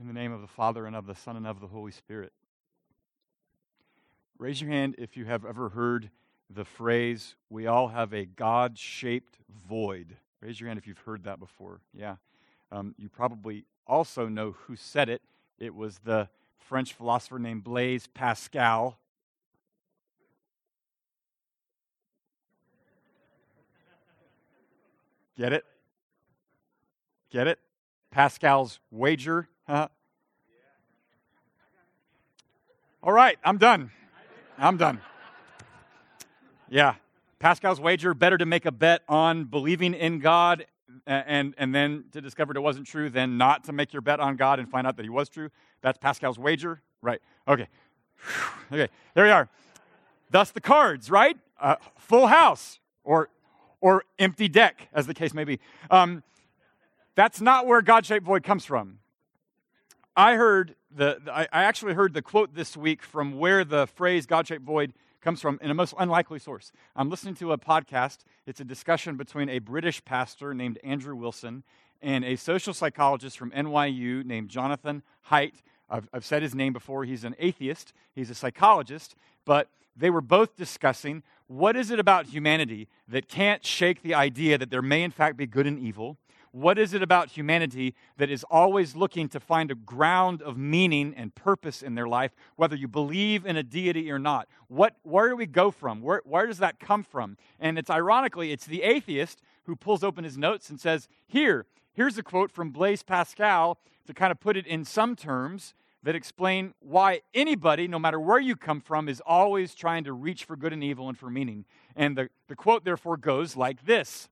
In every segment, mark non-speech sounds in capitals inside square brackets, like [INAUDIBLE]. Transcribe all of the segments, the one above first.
In the name of the Father, and of the Son, and of the Holy Spirit. Raise your hand if you have ever heard the phrase, we all have a God shaped void. Raise your hand if you've heard that before. Yeah. Um, you probably also know who said it. It was the French philosopher named Blaise Pascal. Get it? Get it? Pascal's wager. Huh? All right, I'm done. I'm done. Yeah. Pascal's wager better to make a bet on believing in God and, and then to discover it wasn't true than not to make your bet on God and find out that he was true. That's Pascal's wager. Right. Okay. [SIGHS] Okay. There we are. Thus the cards, right? Uh, full house or, or empty deck, as the case may be. Um, that's not where God shaped void comes from. I heard the, the I, I actually heard the quote this week from where the phrase God shaped void comes from in a most unlikely source. I'm listening to a podcast. It's a discussion between a British pastor named Andrew Wilson and a social psychologist from NYU named Jonathan Haidt. I've, I've said his name before. He's an atheist, he's a psychologist, but they were both discussing what is it about humanity that can't shake the idea that there may, in fact, be good and evil what is it about humanity that is always looking to find a ground of meaning and purpose in their life, whether you believe in a deity or not? What, where do we go from? Where, where does that come from? And it's ironically, it's the atheist who pulls open his notes and says, Here, here's a quote from Blaise Pascal to kind of put it in some terms that explain why anybody, no matter where you come from, is always trying to reach for good and evil and for meaning. And the, the quote, therefore, goes like this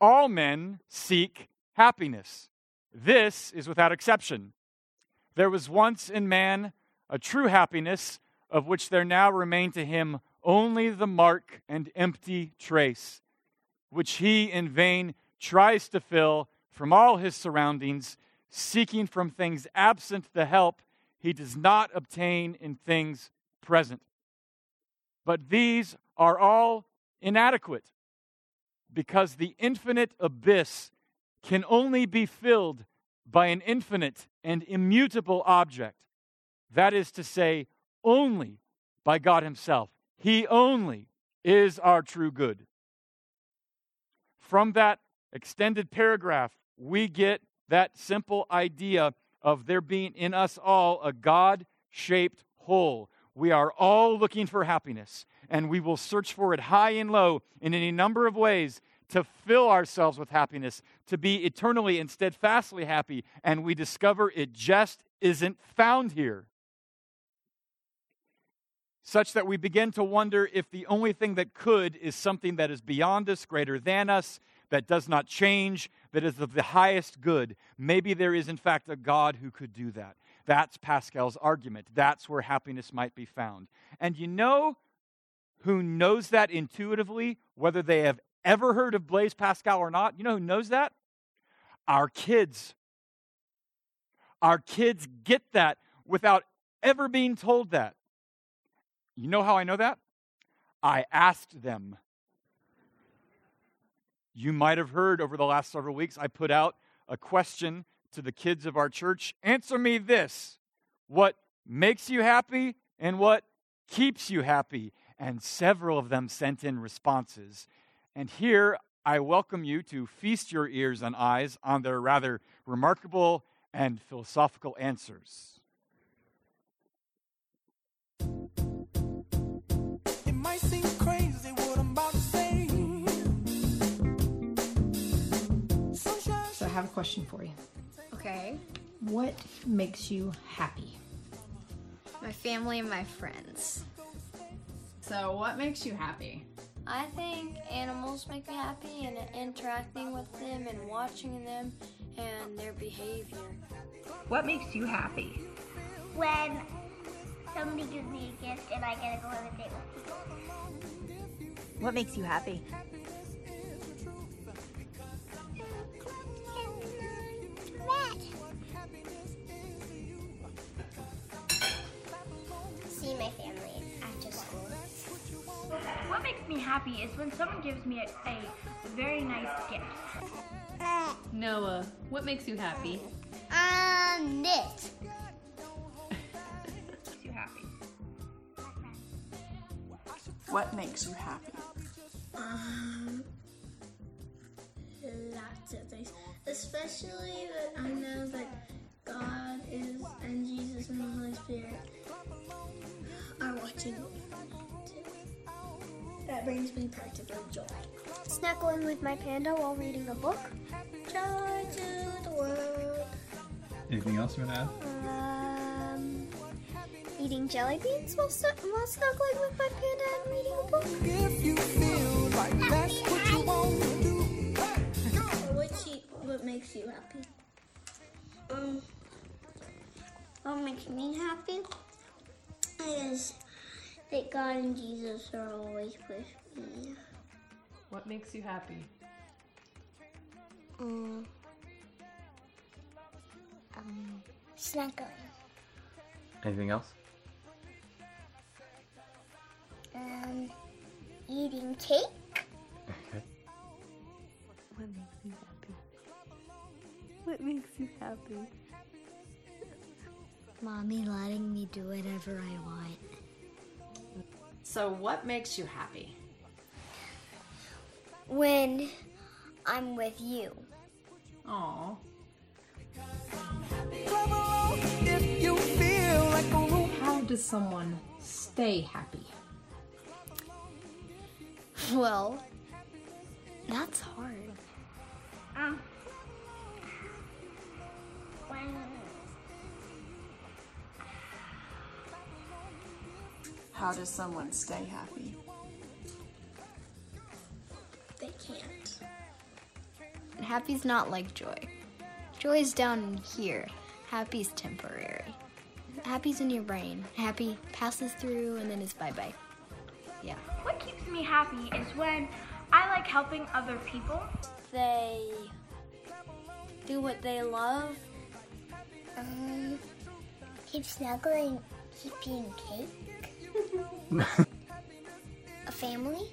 all men seek happiness. This is without exception. There was once in man a true happiness, of which there now remain to him only the mark and empty trace, which he in vain tries to fill from all his surroundings, seeking from things absent the help he does not obtain in things present. But these are all inadequate because the infinite abyss can only be filled by an infinite and immutable object. That is to say, only by God Himself. He only is our true good. From that extended paragraph, we get that simple idea of there being in us all a God shaped hole. We are all looking for happiness and we will search for it high and low in any number of ways to fill ourselves with happiness, to be eternally and steadfastly happy, and we discover it just isn't found here. Such that we begin to wonder if the only thing that could is something that is beyond us, greater than us, that does not change, that is of the highest good. Maybe there is, in fact, a God who could do that. That's Pascal's argument. That's where happiness might be found. And you know who knows that intuitively, whether they have ever heard of Blaise Pascal or not? You know who knows that? Our kids. Our kids get that without ever being told that. You know how I know that? I asked them. You might have heard over the last several weeks, I put out a question to the kids of our church Answer me this What makes you happy and what keeps you happy? and several of them sent in responses. And here I welcome you to feast your ears and eyes on their rather remarkable and philosophical answers. So I have a question for you. Okay. What makes you happy? My family and my friends. So, what makes you happy? I think animals make me happy and interacting with them and watching them and their behavior. What makes you happy? When somebody gives me a gift and I get to go on a date with people. What makes you happy? Makes me happy is when someone gives me a, a very nice gift. Noah, what makes you happy? Um, on this. Makes you happy. What makes you happy? Um, lots of things, especially that I know that God is and Jesus and the Holy Spirit are watching me. That brings me practical joy. Snuggling with my panda while reading a book. Joy to the world. Anything else you want to add? Um, eating jelly beans while, snu- while snuggling with my panda and reading a book. If you feel like that's what you want to do. What, you, what makes you happy? Um, what makes me happy is that God and Jesus are always with me. What makes you happy? Um, um, snuggling. Anything else? Um, eating cake. Okay. What makes you happy? What makes you happy? Mommy letting me do whatever I want. So, what makes you happy? When I'm with you. Aw. If you feel like a room. How does someone stay happy? Well, that's hard. Um, How does someone stay happy? They can't. Happy's not like joy. Joy's down here. Happy's temporary. Happy's in your brain. Happy passes through and then is bye bye. Yeah. What keeps me happy is when I like helping other people. They do what they love. um, keep snuggling, keep eating cake. A family.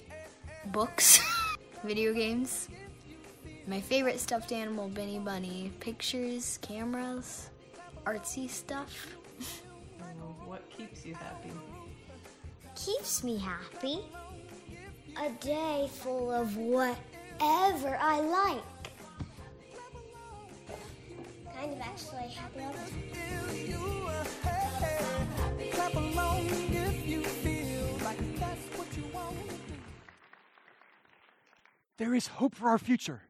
Books, [LAUGHS] video games. My favorite stuffed animal, Benny Bunny. Pictures, cameras, artsy stuff. What keeps you happy? Keeps me happy. A day full of whatever I like. Kind of actually happy all the There is hope for our future.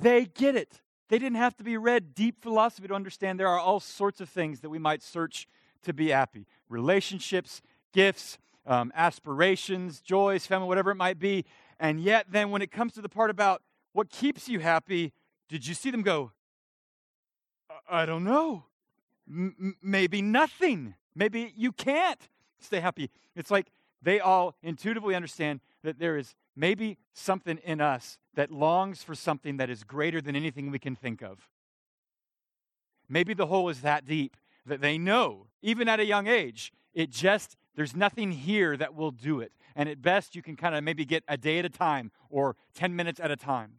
They get it. They didn't have to be read deep philosophy to understand there are all sorts of things that we might search to be happy relationships, gifts, um, aspirations, joys, family, whatever it might be. And yet, then when it comes to the part about what keeps you happy, did you see them go, I don't know. M- maybe nothing. Maybe you can't stay happy. It's like they all intuitively understand that there is maybe something in us that longs for something that is greater than anything we can think of. Maybe the hole is that deep that they know, even at a young age, it just, there's nothing here that will do it. And at best, you can kind of maybe get a day at a time or 10 minutes at a time.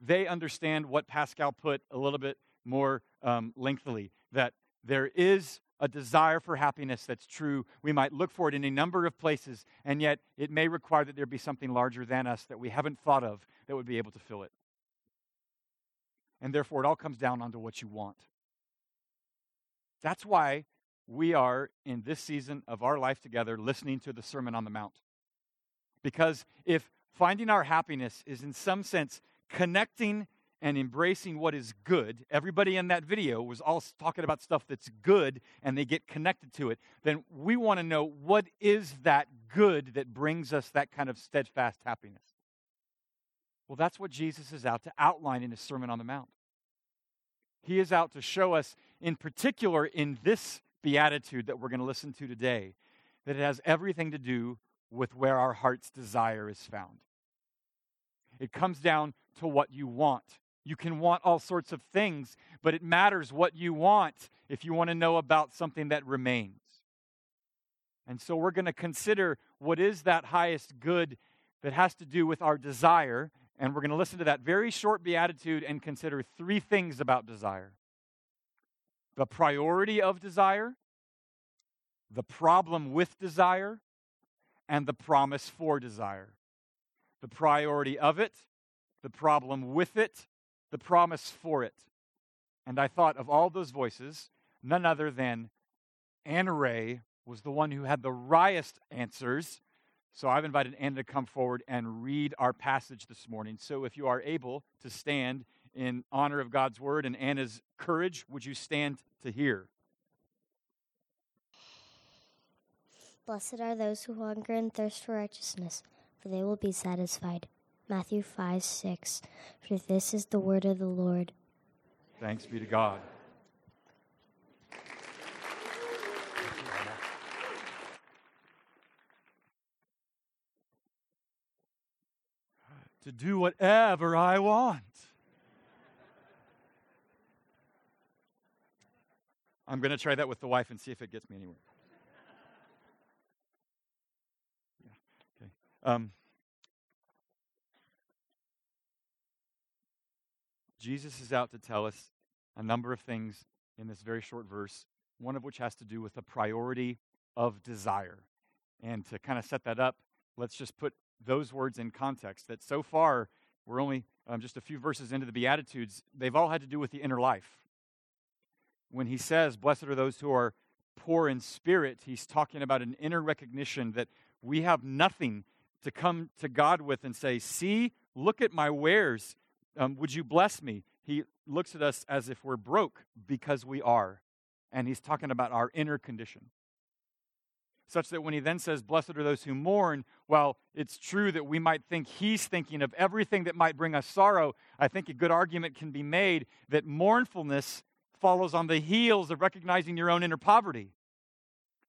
They understand what Pascal put a little bit more um, lengthily that there is a desire for happiness that's true. We might look for it in a number of places, and yet it may require that there be something larger than us that we haven't thought of that would be able to fill it. And therefore, it all comes down onto what you want. That's why we are in this season of our life together listening to the Sermon on the Mount. Because if finding our happiness is in some sense connecting and embracing what is good, everybody in that video was all talking about stuff that's good and they get connected to it, then we want to know what is that good that brings us that kind of steadfast happiness. Well, that's what Jesus is out to outline in his Sermon on the Mount. He is out to show us, in particular, in this beatitude that we're going to listen to today, that it has everything to do with where our heart's desire is found. It comes down to what you want. You can want all sorts of things, but it matters what you want if you want to know about something that remains. And so we're going to consider what is that highest good that has to do with our desire And we're going to listen to that very short beatitude and consider three things about desire the priority of desire, the problem with desire, and the promise for desire. The priority of it, the problem with it, the promise for it. And I thought of all those voices, none other than Anna Ray was the one who had the riest answers. So I've invited Anna to come forward and read our passage this morning. So if you are able to stand in honor of God's word and Anna's courage, would you stand to hear? Blessed are those who hunger and thirst for righteousness, for they will be satisfied. Matthew 5 6. For this is the word of the Lord. Thanks be to God. To do whatever I want. I'm going to try that with the wife and see if it gets me anywhere. Yeah, okay. Um, Jesus is out to tell us a number of things in this very short verse, one of which has to do with the priority of desire. And to kind of set that up, let's just put those words in context. That so far, we're only um, just a few verses into the Beatitudes, they've all had to do with the inner life. When he says, Blessed are those who are poor in spirit, he's talking about an inner recognition that we have nothing to come to God with and say, See, look at my wares um, would you bless me? He looks at us as if we're broke because we are. And he's talking about our inner condition. Such that when he then says, Blessed are those who mourn, well, it's true that we might think he's thinking of everything that might bring us sorrow. I think a good argument can be made that mournfulness follows on the heels of recognizing your own inner poverty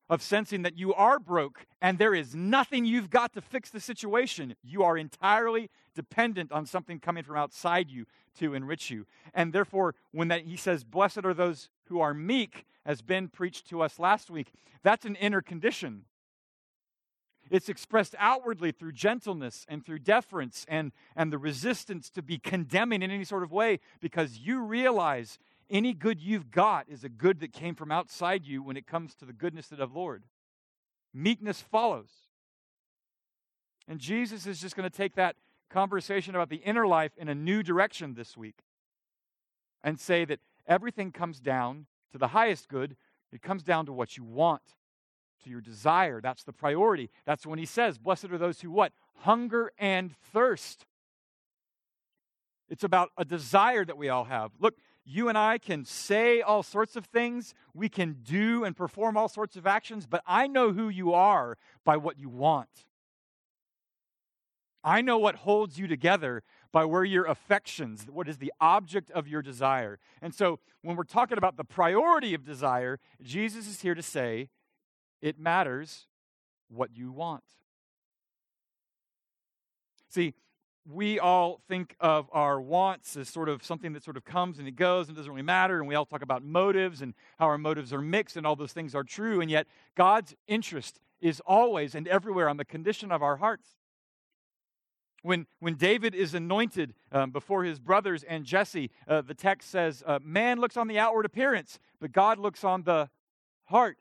of sensing that you are broke and there is nothing you've got to fix the situation. You are entirely dependent on something coming from outside you to enrich you. And therefore, when that he says, Blessed are those who are meek, as Ben preached to us last week, that's an inner condition. It's expressed outwardly through gentleness and through deference and, and the resistance to be condemning in any sort of way because you realize any good you've got is a good that came from outside you when it comes to the goodness of the Lord. Meekness follows. And Jesus is just going to take that conversation about the inner life in a new direction this week and say that everything comes down to the highest good. It comes down to what you want, to your desire. That's the priority. That's when he says, Blessed are those who what? Hunger and thirst. It's about a desire that we all have. Look, you and I can say all sorts of things, we can do and perform all sorts of actions, but I know who you are by what you want. I know what holds you together by where your affections, what is the object of your desire. And so when we're talking about the priority of desire, Jesus is here to say it matters what you want. See, we all think of our wants as sort of something that sort of comes and it goes and doesn't really matter. And we all talk about motives and how our motives are mixed and all those things are true. And yet, God's interest is always and everywhere on the condition of our hearts. When, when David is anointed um, before his brothers and Jesse, uh, the text says, uh, Man looks on the outward appearance, but God looks on the heart.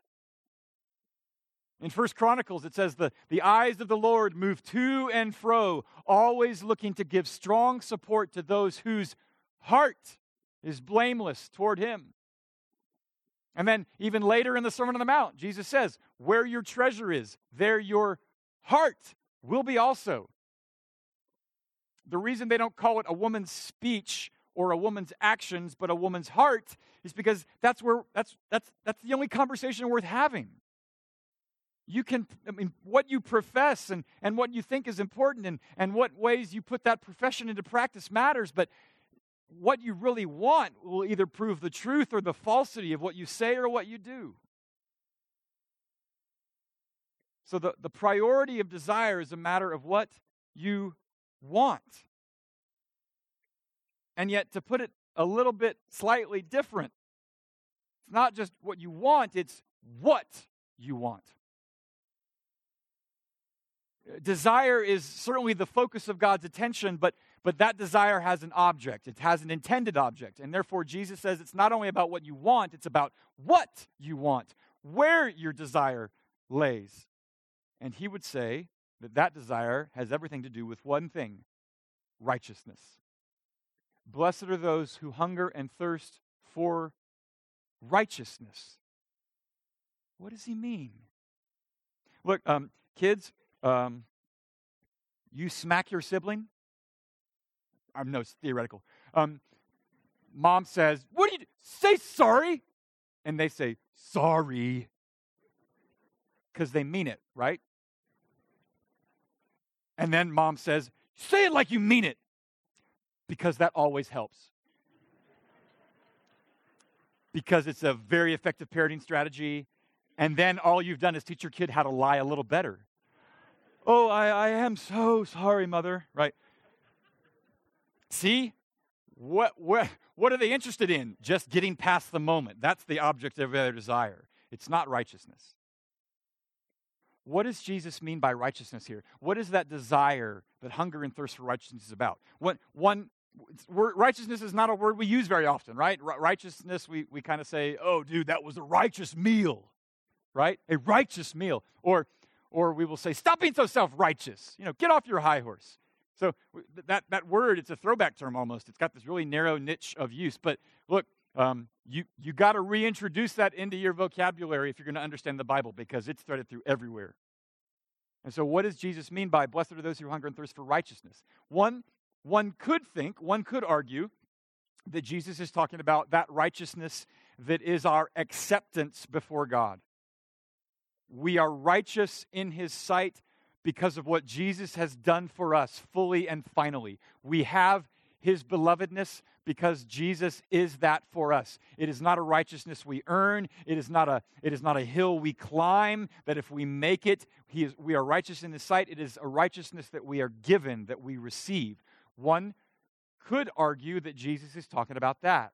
In First Chronicles, it says, the, the eyes of the Lord move to and fro, always looking to give strong support to those whose heart is blameless toward him. And then, even later in the Sermon on the Mount, Jesus says, Where your treasure is, there your heart will be also. The reason they don't call it a woman's speech or a woman's actions, but a woman's heart, is because that's where that's that's that's the only conversation worth having you can i mean what you profess and, and what you think is important and, and what ways you put that profession into practice matters but what you really want will either prove the truth or the falsity of what you say or what you do. So the, the priority of desire is a matter of what you want. And yet to put it a little bit slightly different it's not just what you want it's what you want desire is certainly the focus of God's attention, but, but that desire has an object. It has an intended object. And therefore, Jesus says it's not only about what you want, it's about what you want, where your desire lays. And he would say that that desire has everything to do with one thing righteousness. Blessed are those who hunger and thirst for righteousness. What does he mean? Look, um, kids, um, you smack your sibling. I'm no, it's theoretical. Um, mom says, "What do you say? Sorry," and they say, "Sorry," because they mean it, right? And then mom says, "Say it like you mean it," because that always helps. Because it's a very effective parenting strategy. And then all you've done is teach your kid how to lie a little better. Oh, I, I am so sorry, mother. Right? See? What, what, what are they interested in? Just getting past the moment. That's the object of their desire. It's not righteousness. What does Jesus mean by righteousness here? What is that desire that hunger and thirst for righteousness is about? One, one righteousness is not a word we use very often, right? Righteousness, we, we kind of say, oh, dude, that was a righteous meal, right? A righteous meal. Or, or we will say, stop being so self righteous. You know, get off your high horse. So that, that word, it's a throwback term almost. It's got this really narrow niche of use. But look, um, you, you got to reintroduce that into your vocabulary if you're going to understand the Bible because it's threaded through everywhere. And so, what does Jesus mean by blessed are those who hunger and thirst for righteousness? One, one could think, one could argue that Jesus is talking about that righteousness that is our acceptance before God. We are righteous in his sight because of what Jesus has done for us fully and finally. We have his belovedness because Jesus is that for us. It is not a righteousness we earn. It is not a, it is not a hill we climb that if we make it, he is, we are righteous in his sight. It is a righteousness that we are given, that we receive. One could argue that Jesus is talking about that.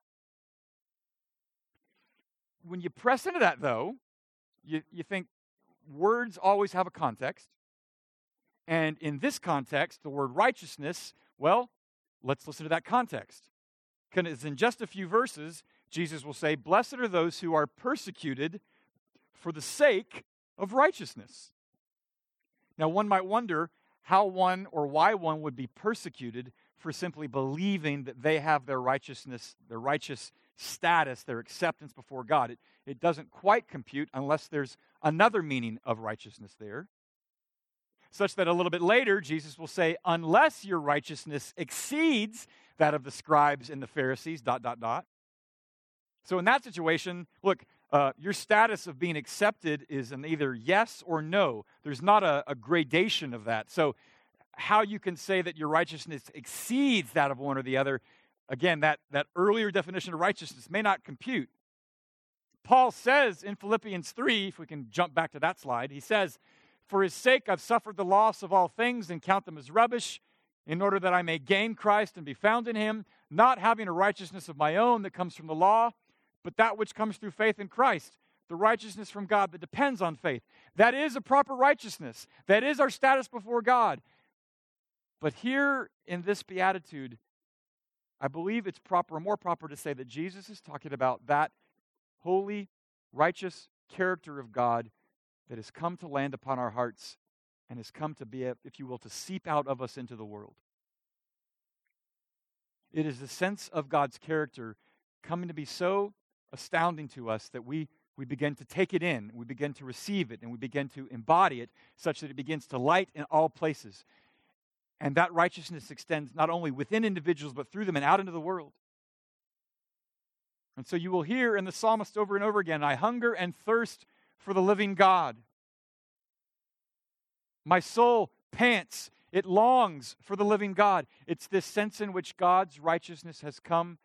When you press into that, though, you, you think words always have a context. And in this context, the word righteousness, well, let's listen to that context. Because in just a few verses, Jesus will say, Blessed are those who are persecuted for the sake of righteousness. Now, one might wonder how one or why one would be persecuted for simply believing that they have their righteousness, their righteous status, their acceptance before God. It, it doesn't quite compute unless there's another meaning of righteousness there. Such that a little bit later, Jesus will say, unless your righteousness exceeds that of the scribes and the Pharisees, dot, dot, dot. So in that situation, look, uh, your status of being accepted is an either yes or no. There's not a, a gradation of that. So, how you can say that your righteousness exceeds that of one or the other, again, that, that earlier definition of righteousness may not compute. Paul says in Philippians 3, if we can jump back to that slide, he says, For his sake I've suffered the loss of all things and count them as rubbish, in order that I may gain Christ and be found in him, not having a righteousness of my own that comes from the law but that which comes through faith in Christ, the righteousness from God that depends on faith. That is a proper righteousness. That is our status before God. But here in this beatitude, I believe it's proper, more proper to say that Jesus is talking about that holy, righteous character of God that has come to land upon our hearts and has come to be, if you will, to seep out of us into the world. It is the sense of God's character coming to be so astounding to us that we, we begin to take it in, we begin to receive it, and we begin to embody it such that it begins to light in all places. And that righteousness extends not only within individuals, but through them and out into the world. And so you will hear in the psalmist over and over again I hunger and thirst for the living God. My soul pants, it longs for the living God. It's this sense in which God's righteousness has come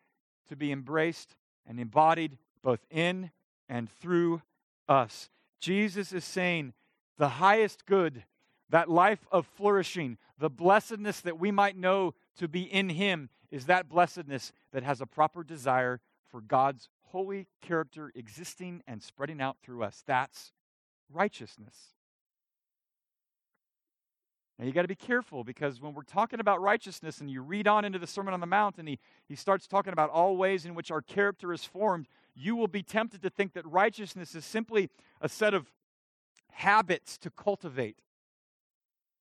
to be embraced and embodied both in and through us. Jesus is saying the highest good, that life of flourishing, the blessedness that we might know to be in Him, is that blessedness that has a proper desire for God's holy character existing and spreading out through us. That's righteousness. Now you got to be careful because when we're talking about righteousness and you read on into the Sermon on the Mount and he, he starts talking about all ways in which our character is formed, you will be tempted to think that righteousness is simply a set of habits to cultivate.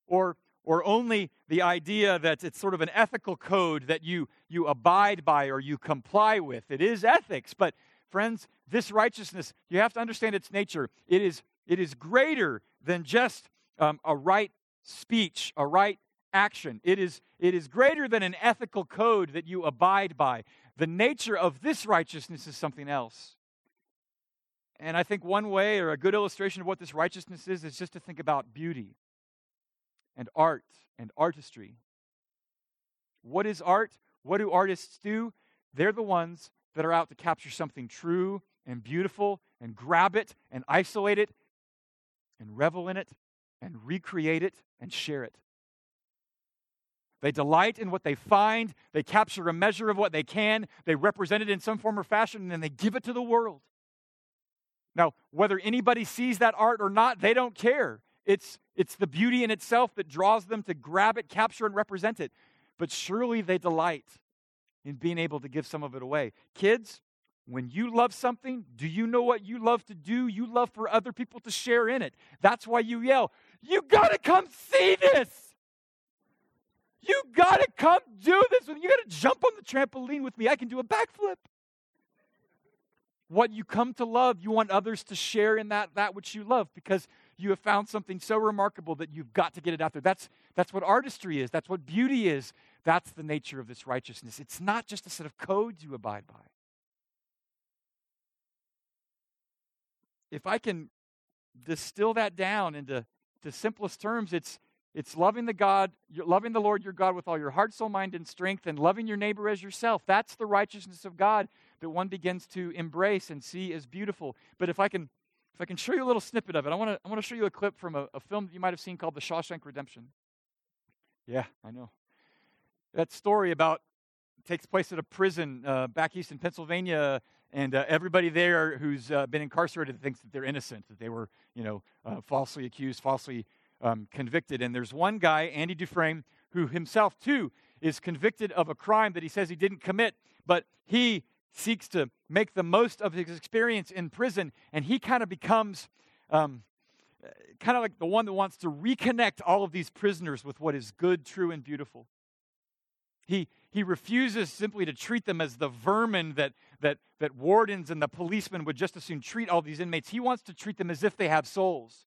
Or, or only the idea that it's sort of an ethical code that you, you abide by or you comply with. It is ethics, but friends, this righteousness, you have to understand its nature. It is, it is greater than just um, a right speech, a right action. It is, it is greater than an ethical code that you abide by. The nature of this righteousness is something else. And I think one way or a good illustration of what this righteousness is is just to think about beauty and art and artistry. What is art? What do artists do? They're the ones that are out to capture something true and beautiful and grab it and isolate it and revel in it and recreate it and share it. They delight in what they find, they capture a measure of what they can, they represent it in some form or fashion, and then they give it to the world. Now, whether anybody sees that art or not, they don't care. It's, it's the beauty in itself that draws them to grab it, capture, and represent it. But surely they delight in being able to give some of it away. Kids, when you love something, do you know what you love to do? You love for other people to share in it. That's why you yell, You got to come see this. You got to come do this. You got to jump on the trampoline with me. I can do a backflip. What you come to love, you want others to share in that, that which you love because you have found something so remarkable that you've got to get it out there. That's, that's what artistry is, that's what beauty is. That's the nature of this righteousness. It's not just a set of codes you abide by. If I can distill that down into to simplest terms, it's it's loving the God, loving the Lord your God with all your heart, soul, mind, and strength, and loving your neighbor as yourself. That's the righteousness of God that one begins to embrace and see as beautiful. But if I can, if I can show you a little snippet of it, I want to I want to show you a clip from a, a film that you might have seen called The Shawshank Redemption. Yeah, I know. That story about takes place at a prison uh, back east in Pennsylvania, and uh, everybody there who's uh, been incarcerated thinks that they're innocent, that they were, you know, uh, falsely accused, falsely um, convicted. And there's one guy, Andy Dufresne, who himself too is convicted of a crime that he says he didn't commit, but he seeks to make the most of his experience in prison, and he kind of becomes um, kind of like the one that wants to reconnect all of these prisoners with what is good, true, and beautiful. He, he refuses simply to treat them as the vermin that, that, that wardens and the policemen would just as soon treat all these inmates. He wants to treat them as if they have souls.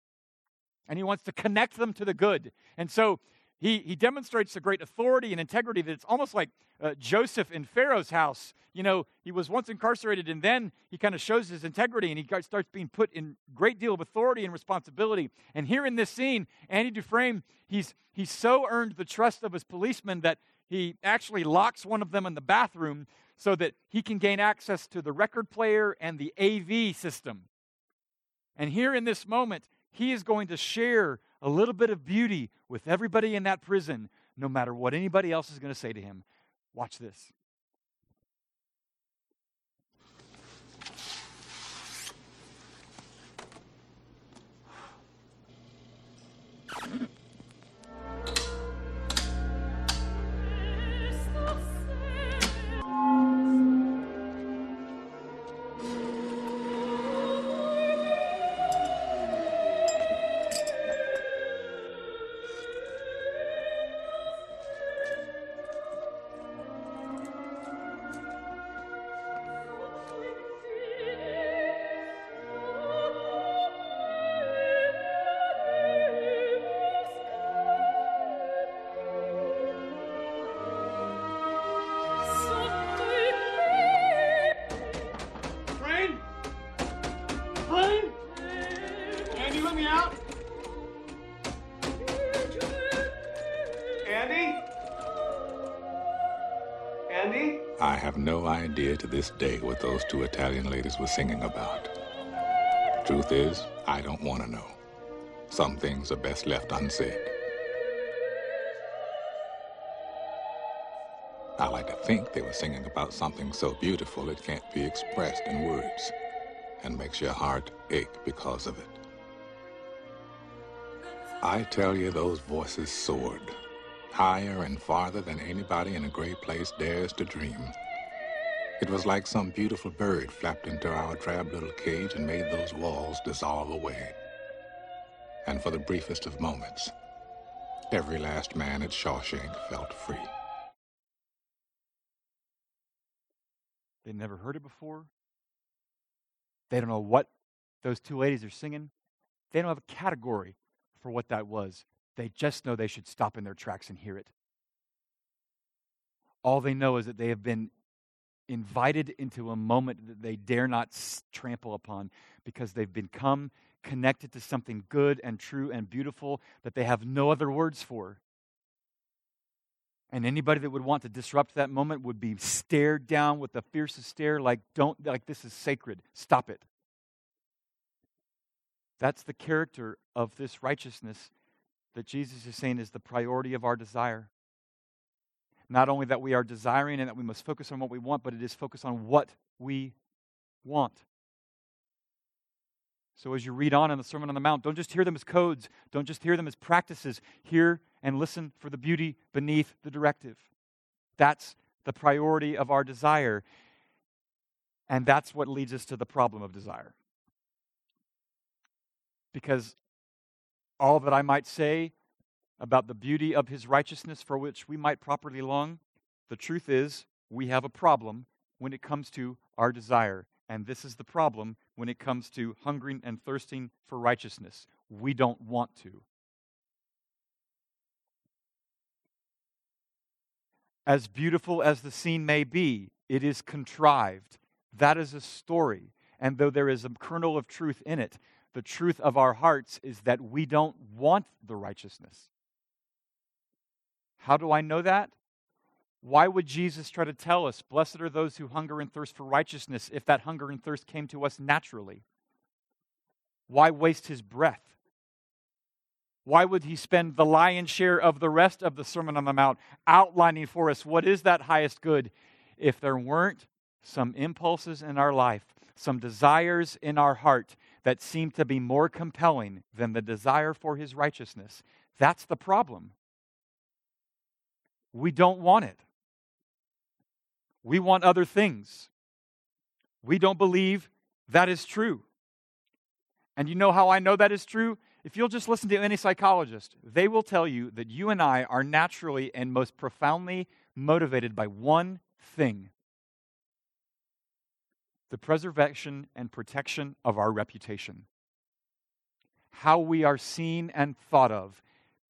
And he wants to connect them to the good. And so he, he demonstrates the great authority and integrity that it's almost like uh, Joseph in Pharaoh's house. You know, he was once incarcerated and then he kind of shows his integrity and he starts being put in great deal of authority and responsibility. And here in this scene, Andy Dufresne, he's, he's so earned the trust of his policemen that he actually locks one of them in the bathroom so that he can gain access to the record player and the AV system. And here in this moment, he is going to share a little bit of beauty with everybody in that prison, no matter what anybody else is going to say to him. Watch this. This day what those two Italian ladies were singing about. Truth is, I don't want to know. Some things are best left unsaid. I like to think they were singing about something so beautiful it can't be expressed in words and makes your heart ache because of it. I tell you, those voices soared higher and farther than anybody in a great place dares to dream. It was like some beautiful bird flapped into our drab little cage and made those walls dissolve away. And for the briefest of moments, every last man at Shawshank felt free. They never heard it before. They don't know what those two ladies are singing. They don't have a category for what that was. They just know they should stop in their tracks and hear it. All they know is that they have been invited into a moment that they dare not trample upon because they've become connected to something good and true and beautiful that they have no other words for. And anybody that would want to disrupt that moment would be stared down with the fiercest stare, like, don't, like, this is sacred. Stop it. That's the character of this righteousness that Jesus is saying is the priority of our desire. Not only that we are desiring and that we must focus on what we want, but it is focused on what we want. So as you read on in the Sermon on the Mount, don't just hear them as codes, don't just hear them as practices. Hear and listen for the beauty beneath the directive. That's the priority of our desire. And that's what leads us to the problem of desire. Because all that I might say about the beauty of his righteousness for which we might properly long, the truth is we have a problem when it comes to our desire. And this is the problem when it comes to hungering and thirsting for righteousness. We don't want to. As beautiful as the scene may be, it is contrived. That is a story. And though there is a kernel of truth in it, the truth of our hearts is that we don't want the righteousness. How do I know that? Why would Jesus try to tell us, Blessed are those who hunger and thirst for righteousness, if that hunger and thirst came to us naturally? Why waste his breath? Why would he spend the lion's share of the rest of the Sermon on the Mount outlining for us what is that highest good if there weren't some impulses in our life, some desires in our heart that seem to be more compelling than the desire for his righteousness? That's the problem. We don't want it. We want other things. We don't believe that is true. And you know how I know that is true? If you'll just listen to any psychologist, they will tell you that you and I are naturally and most profoundly motivated by one thing the preservation and protection of our reputation. How we are seen and thought of,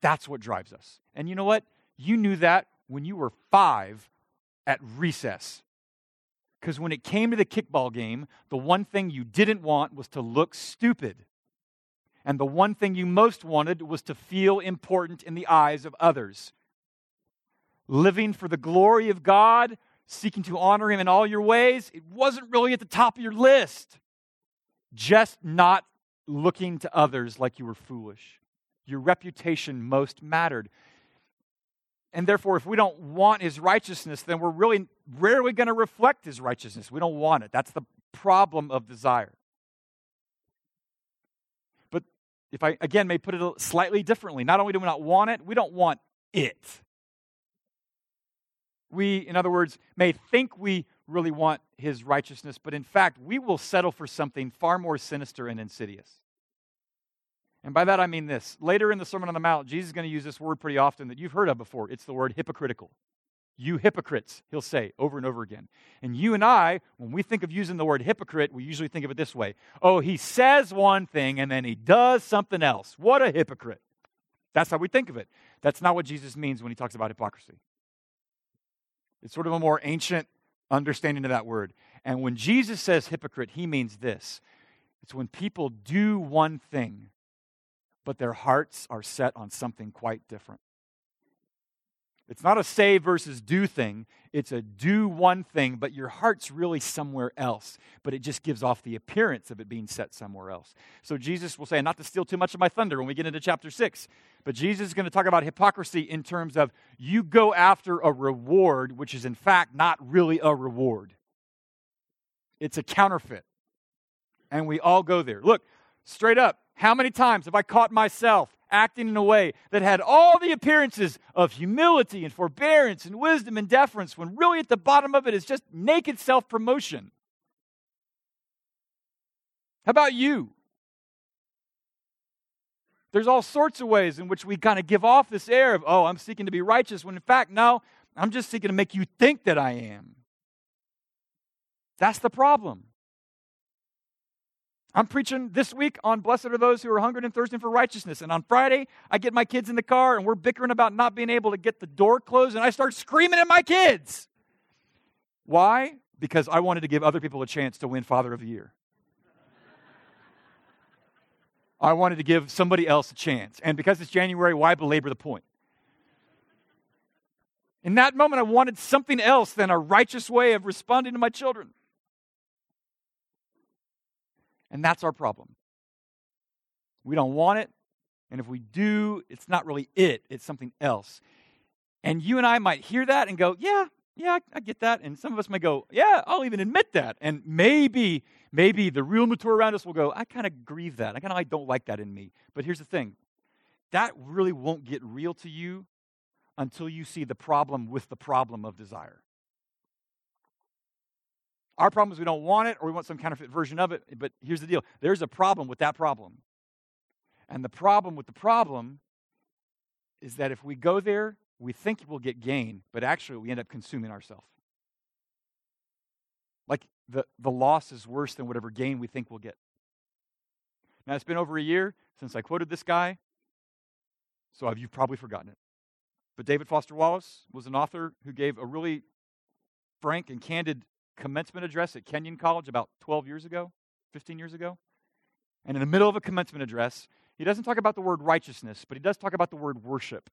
that's what drives us. And you know what? You knew that when you were five at recess. Because when it came to the kickball game, the one thing you didn't want was to look stupid. And the one thing you most wanted was to feel important in the eyes of others. Living for the glory of God, seeking to honor Him in all your ways, it wasn't really at the top of your list. Just not looking to others like you were foolish. Your reputation most mattered. And therefore, if we don't want his righteousness, then we're really rarely going to reflect his righteousness. We don't want it. That's the problem of desire. But if I, again, may put it slightly differently, not only do we not want it, we don't want it. We, in other words, may think we really want his righteousness, but in fact, we will settle for something far more sinister and insidious. And by that I mean this. Later in the Sermon on the Mount, Jesus is going to use this word pretty often that you've heard of before. It's the word hypocritical. You hypocrites, he'll say over and over again. And you and I, when we think of using the word hypocrite, we usually think of it this way Oh, he says one thing and then he does something else. What a hypocrite. That's how we think of it. That's not what Jesus means when he talks about hypocrisy. It's sort of a more ancient understanding of that word. And when Jesus says hypocrite, he means this it's when people do one thing but their hearts are set on something quite different. It's not a say versus do thing. It's a do one thing, but your heart's really somewhere else. But it just gives off the appearance of it being set somewhere else. So Jesus will say, not to steal too much of my thunder when we get into chapter 6, but Jesus is going to talk about hypocrisy in terms of you go after a reward, which is in fact not really a reward, it's a counterfeit. And we all go there. Look, straight up, how many times have I caught myself acting in a way that had all the appearances of humility and forbearance and wisdom and deference, when really at the bottom of it is just naked self promotion. How about you? There's all sorts of ways in which we kind of give off this air of, oh, I'm seeking to be righteous, when in fact, no, I'm just seeking to make you think that I am. That's the problem. I'm preaching this week on blessed are those who are hungering and thirsting for righteousness. And on Friday, I get my kids in the car and we're bickering about not being able to get the door closed, and I start screaming at my kids. Why? Because I wanted to give other people a chance to win Father of the Year. I wanted to give somebody else a chance. And because it's January, why belabor the point? In that moment, I wanted something else than a righteous way of responding to my children. And that's our problem. We don't want it. And if we do, it's not really it, it's something else. And you and I might hear that and go, yeah, yeah, I get that. And some of us may go, yeah, I'll even admit that. And maybe, maybe the real mature around us will go, I kind of grieve that. I kind of I don't like that in me. But here's the thing that really won't get real to you until you see the problem with the problem of desire. Our problem is we don't want it or we want some counterfeit version of it. But here's the deal there's a problem with that problem. And the problem with the problem is that if we go there, we think we'll get gain, but actually we end up consuming ourselves. Like the, the loss is worse than whatever gain we think we'll get. Now, it's been over a year since I quoted this guy, so you've probably forgotten it. But David Foster Wallace was an author who gave a really frank and candid commencement address at Kenyon College about 12 years ago, 15 years ago. And in the middle of a commencement address, he doesn't talk about the word righteousness, but he does talk about the word worship.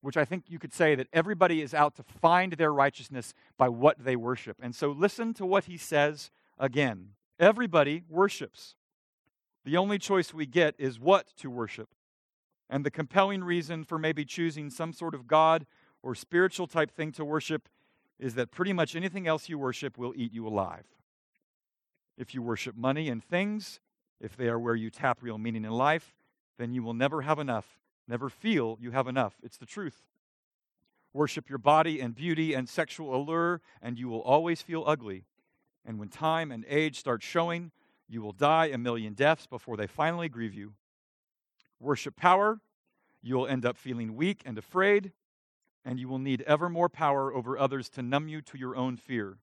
Which I think you could say that everybody is out to find their righteousness by what they worship. And so listen to what he says again. Everybody worships. The only choice we get is what to worship. And the compelling reason for maybe choosing some sort of God or spiritual type thing to worship is that pretty much anything else you worship will eat you alive. If you worship money and things, if they are where you tap real meaning in life, then you will never have enough, never feel you have enough. It's the truth. Worship your body and beauty and sexual allure, and you will always feel ugly. And when time and age start showing, you will die a million deaths before they finally grieve you. Worship power, you will end up feeling weak and afraid, and you will need ever more power over others to numb you to your own fear.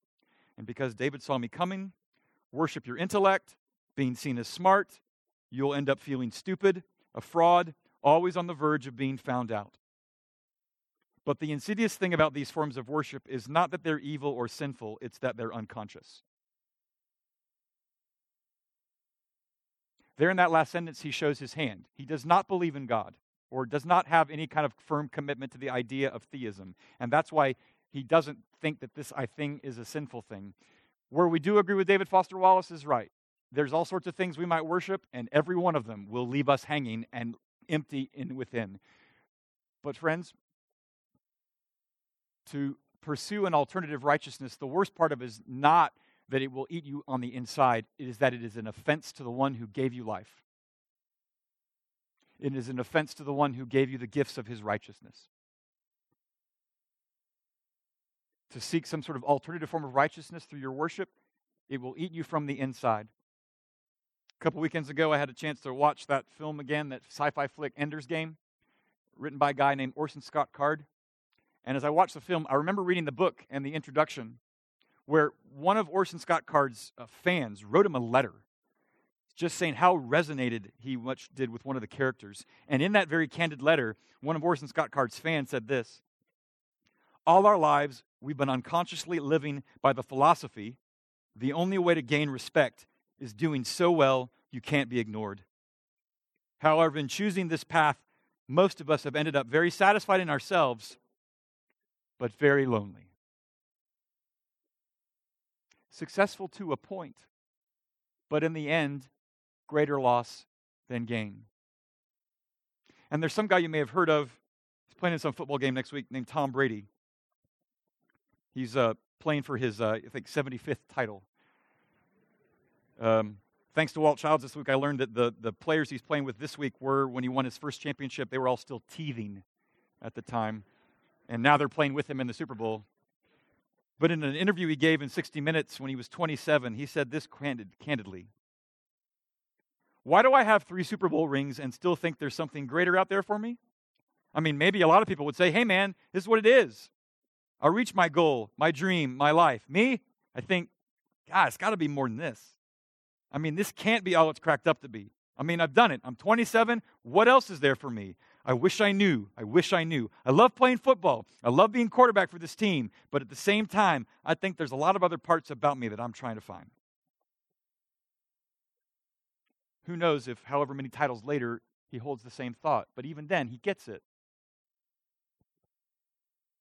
And because David saw me coming, worship your intellect, being seen as smart, you'll end up feeling stupid, a fraud, always on the verge of being found out. But the insidious thing about these forms of worship is not that they're evil or sinful, it's that they're unconscious. There in that last sentence, he shows his hand. He does not believe in God or does not have any kind of firm commitment to the idea of theism. And that's why he doesn't think that this I thing is a sinful thing. Where we do agree with David Foster Wallace is right. There's all sorts of things we might worship, and every one of them will leave us hanging and empty in within. But friends, to pursue an alternative righteousness, the worst part of it is not that it will eat you on the inside, it is that it is an offense to the one who gave you life it is an offense to the one who gave you the gifts of his righteousness. To seek some sort of alternative form of righteousness through your worship, it will eat you from the inside. A couple weekends ago, I had a chance to watch that film again, that sci fi flick Ender's Game, written by a guy named Orson Scott Card. And as I watched the film, I remember reading the book and the introduction, where one of Orson Scott Card's uh, fans wrote him a letter just saying how resonated he much did with one of the characters. And in that very candid letter, one of Orson Scott Card's fans said this All our lives, we've been unconsciously living by the philosophy the only way to gain respect is doing so well you can't be ignored. However, in choosing this path, most of us have ended up very satisfied in ourselves, but very lonely. Successful to a point, but in the end, greater loss than gain. And there's some guy you may have heard of. He's playing in some football game next week named Tom Brady. He's uh, playing for his, uh, I think, 75th title. Um, Thanks to Walt Childs this week, I learned that the, the players he's playing with this week were, when he won his first championship, they were all still teething at the time. And now they're playing with him in the Super Bowl. But in an interview he gave in 60 Minutes when he was 27, he said this candid, candidly Why do I have three Super Bowl rings and still think there's something greater out there for me? I mean, maybe a lot of people would say, hey, man, this is what it is. I'll reach my goal, my dream, my life. Me, I think, God, it's got to be more than this. I mean, this can't be all it's cracked up to be. I mean, I've done it. I'm 27. What else is there for me? I wish I knew. I wish I knew. I love playing football. I love being quarterback for this team. But at the same time, I think there's a lot of other parts about me that I'm trying to find. Who knows if, however many titles later, he holds the same thought. But even then, he gets it.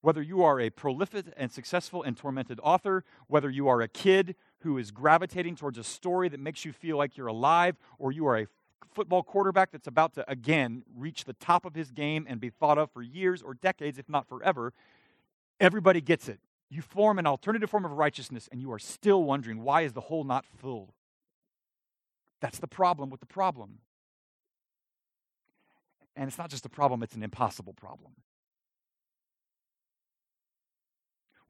Whether you are a prolific and successful and tormented author, whether you are a kid who is gravitating towards a story that makes you feel like you're alive, or you are a football quarterback that's about to again reach the top of his game and be thought of for years or decades, if not forever, everybody gets it. You form an alternative form of righteousness and you are still wondering why is the hole not filled? That's the problem with the problem. And it's not just a problem, it's an impossible problem.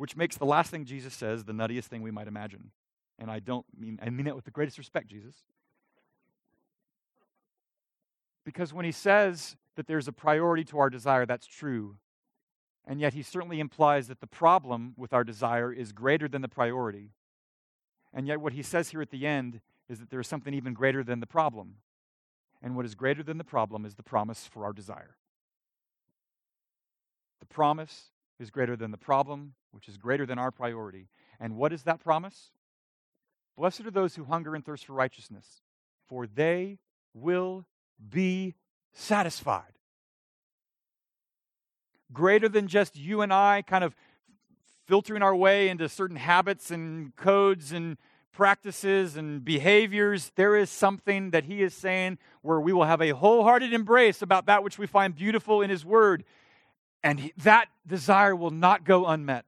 which makes the last thing Jesus says the nuttiest thing we might imagine. And I don't mean, I mean it with the greatest respect, Jesus. Because when he says that there's a priority to our desire, that's true. And yet he certainly implies that the problem with our desire is greater than the priority. And yet what he says here at the end is that there is something even greater than the problem. And what is greater than the problem is the promise for our desire. The promise is greater than the problem, which is greater than our priority. And what is that promise? Blessed are those who hunger and thirst for righteousness, for they will be satisfied. Greater than just you and I kind of filtering our way into certain habits and codes and practices and behaviors, there is something that he is saying where we will have a wholehearted embrace about that which we find beautiful in his word. And that desire will not go unmet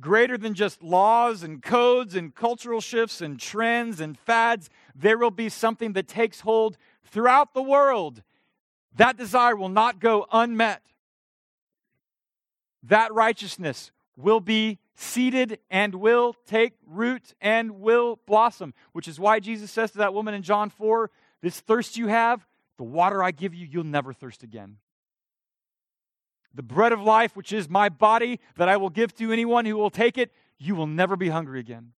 greater than just laws and codes and cultural shifts and trends and fads. There will be something that takes hold throughout the world. That desire will not go unmet. That righteousness will be seeded and will take root and will blossom, which is why Jesus says to that woman in John 4 This thirst you have, the water I give you, you'll never thirst again the bread of life, which is my body that I will give to anyone who will take it, you will never be hungry again.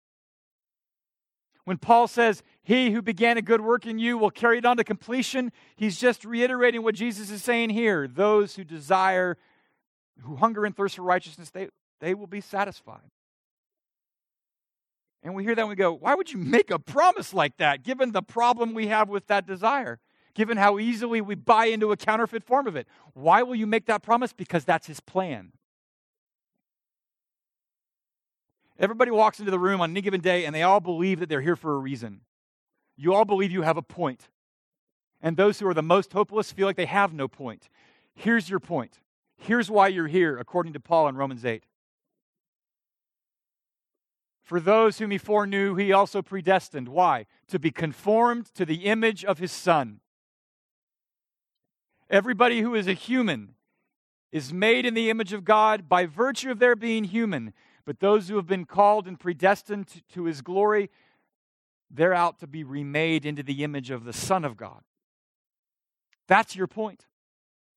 When Paul says, He who began a good work in you will carry it on to completion, he's just reiterating what Jesus is saying here. Those who desire, who hunger and thirst for righteousness, they, they will be satisfied. And we hear that and we go, Why would you make a promise like that, given the problem we have with that desire? given how easily we buy into a counterfeit form of it. Why will you make that promise? Because that's his plan. Everybody walks into the room on any given day and they all believe that they're here for a reason. You all believe you have a point. And those who are the most hopeless feel like they have no point. Here's your point. Here's why you're here, according to Paul in Romans 8. For those whom he foreknew, he also predestined. Why? To be conformed to the image of his Son Everybody who is a human is made in the image of God by virtue of their being human. But those who have been called and predestined to, his glory, they're out to be remade into the image of the Son of God. That's your point.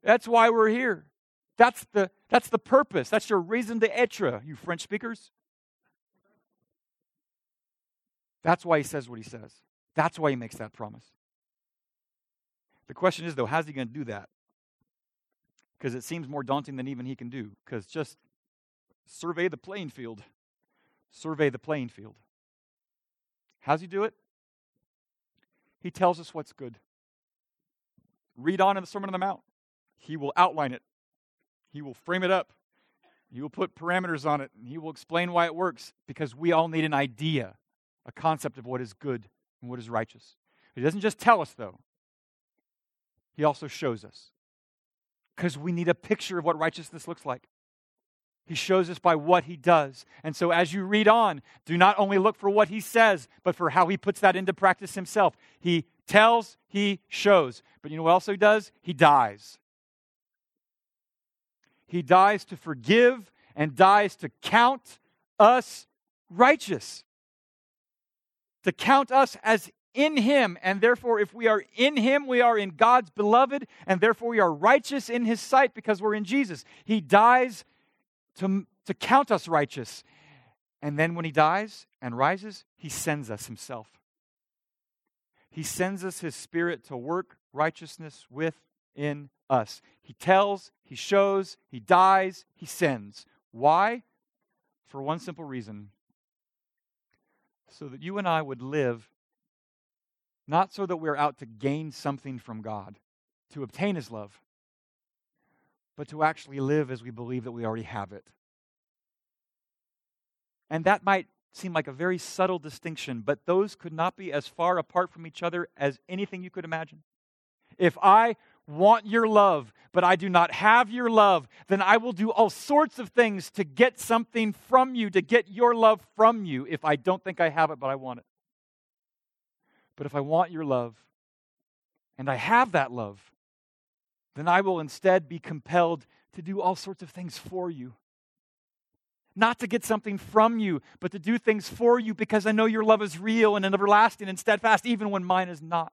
That's why we're here. That's the, that's the purpose. That's your raison d'etre, you French speakers. That's why he says what he says. That's why he makes that promise. The question is, though, how's he going to do that? Because it seems more daunting than even he can do. Because just survey the playing field. Survey the playing field. How's he do it? He tells us what's good. Read on in the Sermon on the Mount. He will outline it, he will frame it up, he will put parameters on it, and he will explain why it works because we all need an idea, a concept of what is good and what is righteous. He doesn't just tell us, though, he also shows us. Because we need a picture of what righteousness looks like. He shows us by what he does. And so as you read on, do not only look for what he says, but for how he puts that into practice himself. He tells, he shows. But you know what else he does? He dies. He dies to forgive and dies to count us righteous. To count us as in him, and therefore, if we are in him, we are in God's beloved, and therefore we are righteous in his sight because we're in Jesus. He dies to, to count us righteous. And then when he dies and rises, he sends us himself. He sends us his spirit to work righteousness within us. He tells, he shows, he dies, he sends. Why? For one simple reason so that you and I would live not so that we're out to gain something from God, to obtain his love, but to actually live as we believe that we already have it. And that might seem like a very subtle distinction, but those could not be as far apart from each other as anything you could imagine. If I want your love, but I do not have your love, then I will do all sorts of things to get something from you, to get your love from you, if I don't think I have it, but I want it. But if I want your love, and I have that love, then I will instead be compelled to do all sorts of things for you. Not to get something from you, but to do things for you because I know your love is real and everlasting and steadfast, even when mine is not.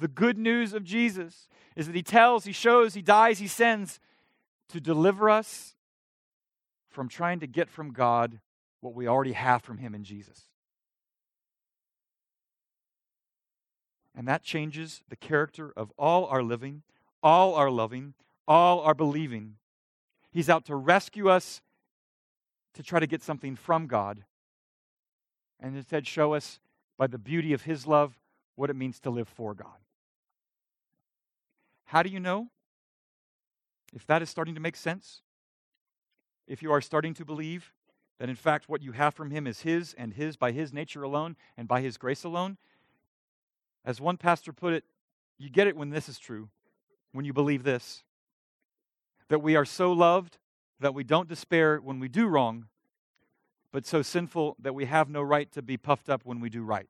The good news of Jesus is that he tells, he shows, he dies, he sends to deliver us from trying to get from God what we already have from him in Jesus. And that changes the character of all our living, all our loving, all our believing. He's out to rescue us to try to get something from God, and instead show us by the beauty of His love what it means to live for God. How do you know if that is starting to make sense? If you are starting to believe that in fact what you have from Him is His and His by His nature alone and by His grace alone? As one pastor put it, you get it when this is true, when you believe this that we are so loved that we don't despair when we do wrong, but so sinful that we have no right to be puffed up when we do right.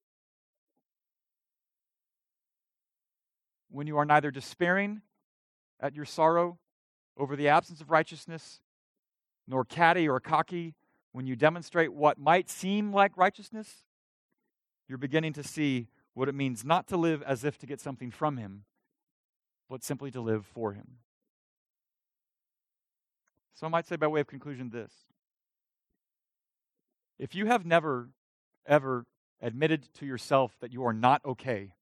When you are neither despairing at your sorrow over the absence of righteousness, nor catty or cocky when you demonstrate what might seem like righteousness, you're beginning to see what it means not to live as if to get something from Him, but simply to live for Him. So I might say, by way of conclusion, this. If you have never, ever admitted to yourself that you are not okay,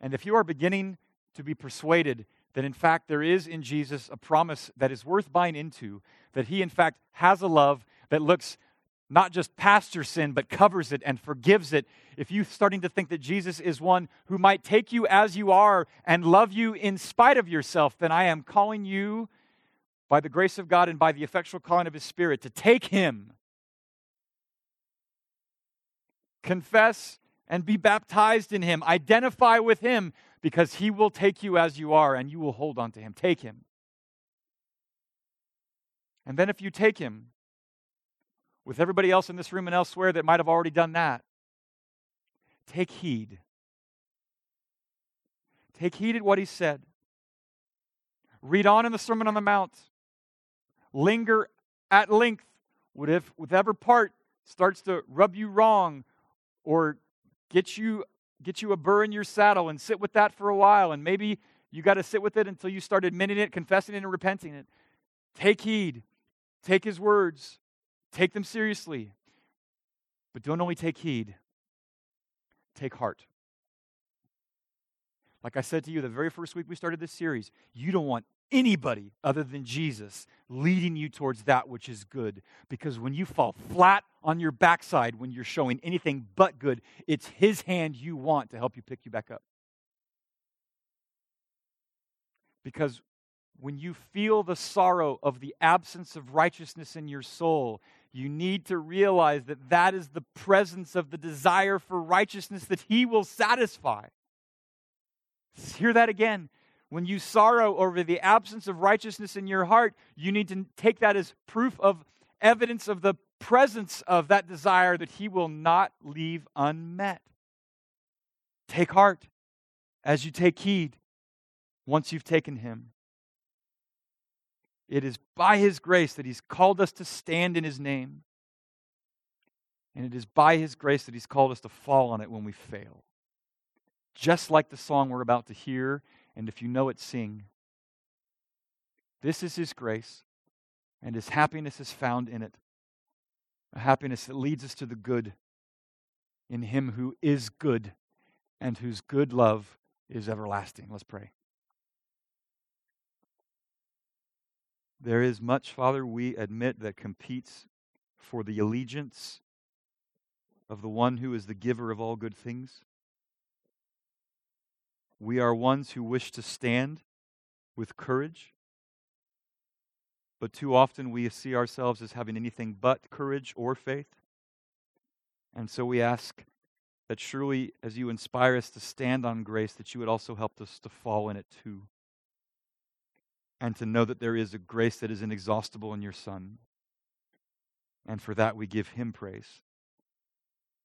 and if you are beginning to be persuaded that in fact there is in Jesus a promise that is worth buying into, that he in fact has a love that looks not just past your sin, but covers it and forgives it, if you're starting to think that Jesus is one who might take you as you are and love you in spite of yourself, then I am calling you by the grace of God and by the effectual calling of His Spirit to take Him. Confess and be baptized in him. Identify with him because he will take you as you are and you will hold on to him. Take him. And then if you take him with everybody else in this room and elsewhere that might have already done that, take heed. Take heed at what he said. Read on in the Sermon on the Mount. Linger at length if, whatever part starts to rub you wrong or get you get you a burr in your saddle and sit with that for a while and maybe you got to sit with it until you start admitting it confessing it and repenting it. Take heed. Take his words. Take them seriously. But don't only take heed. Take heart. Like i said to you the very first week we started this series you don't want anybody other than Jesus leading you towards that which is good. Because when you fall flat on your backside, when you're showing anything but good, it's His hand you want to help you pick you back up. Because when you feel the sorrow of the absence of righteousness in your soul, you need to realize that that is the presence of the desire for righteousness that He will satisfy. Hear that again when you sorrow over the absence of righteousness in your heart, you need to take that as proof of evidence of the presence of that desire that He will not leave unmet. Take heart as you take heed once you've taken Him. It is by His grace that He's called us to stand in His name. And it is by His grace that He's called us to fall on it when we fail. Just like the song we're about to hear, and if you know it, sing. This is His grace, and His happiness is found in it. A happiness that leads us to the good in Him who is good and whose good love is everlasting. Let's pray. There is much, Father, we admit, that competes for the allegiance of the one who is the giver of all good things. We are ones who wish to stand with courage, but too often we see ourselves as having anything but courage or faith. And so we ask that surely, as you inspire us to stand on grace, that you would also help us to fall in it too and to know that there is a grace that is inexhaustible in your Son. And for that we give him praise.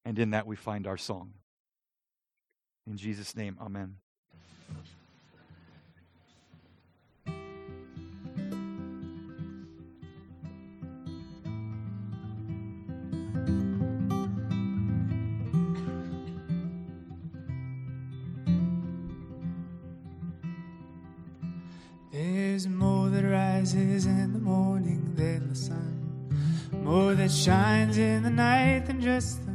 And in that we find our song. In Jesus' name, amen. Rises in the morning than the sun, more that shines in the night than just the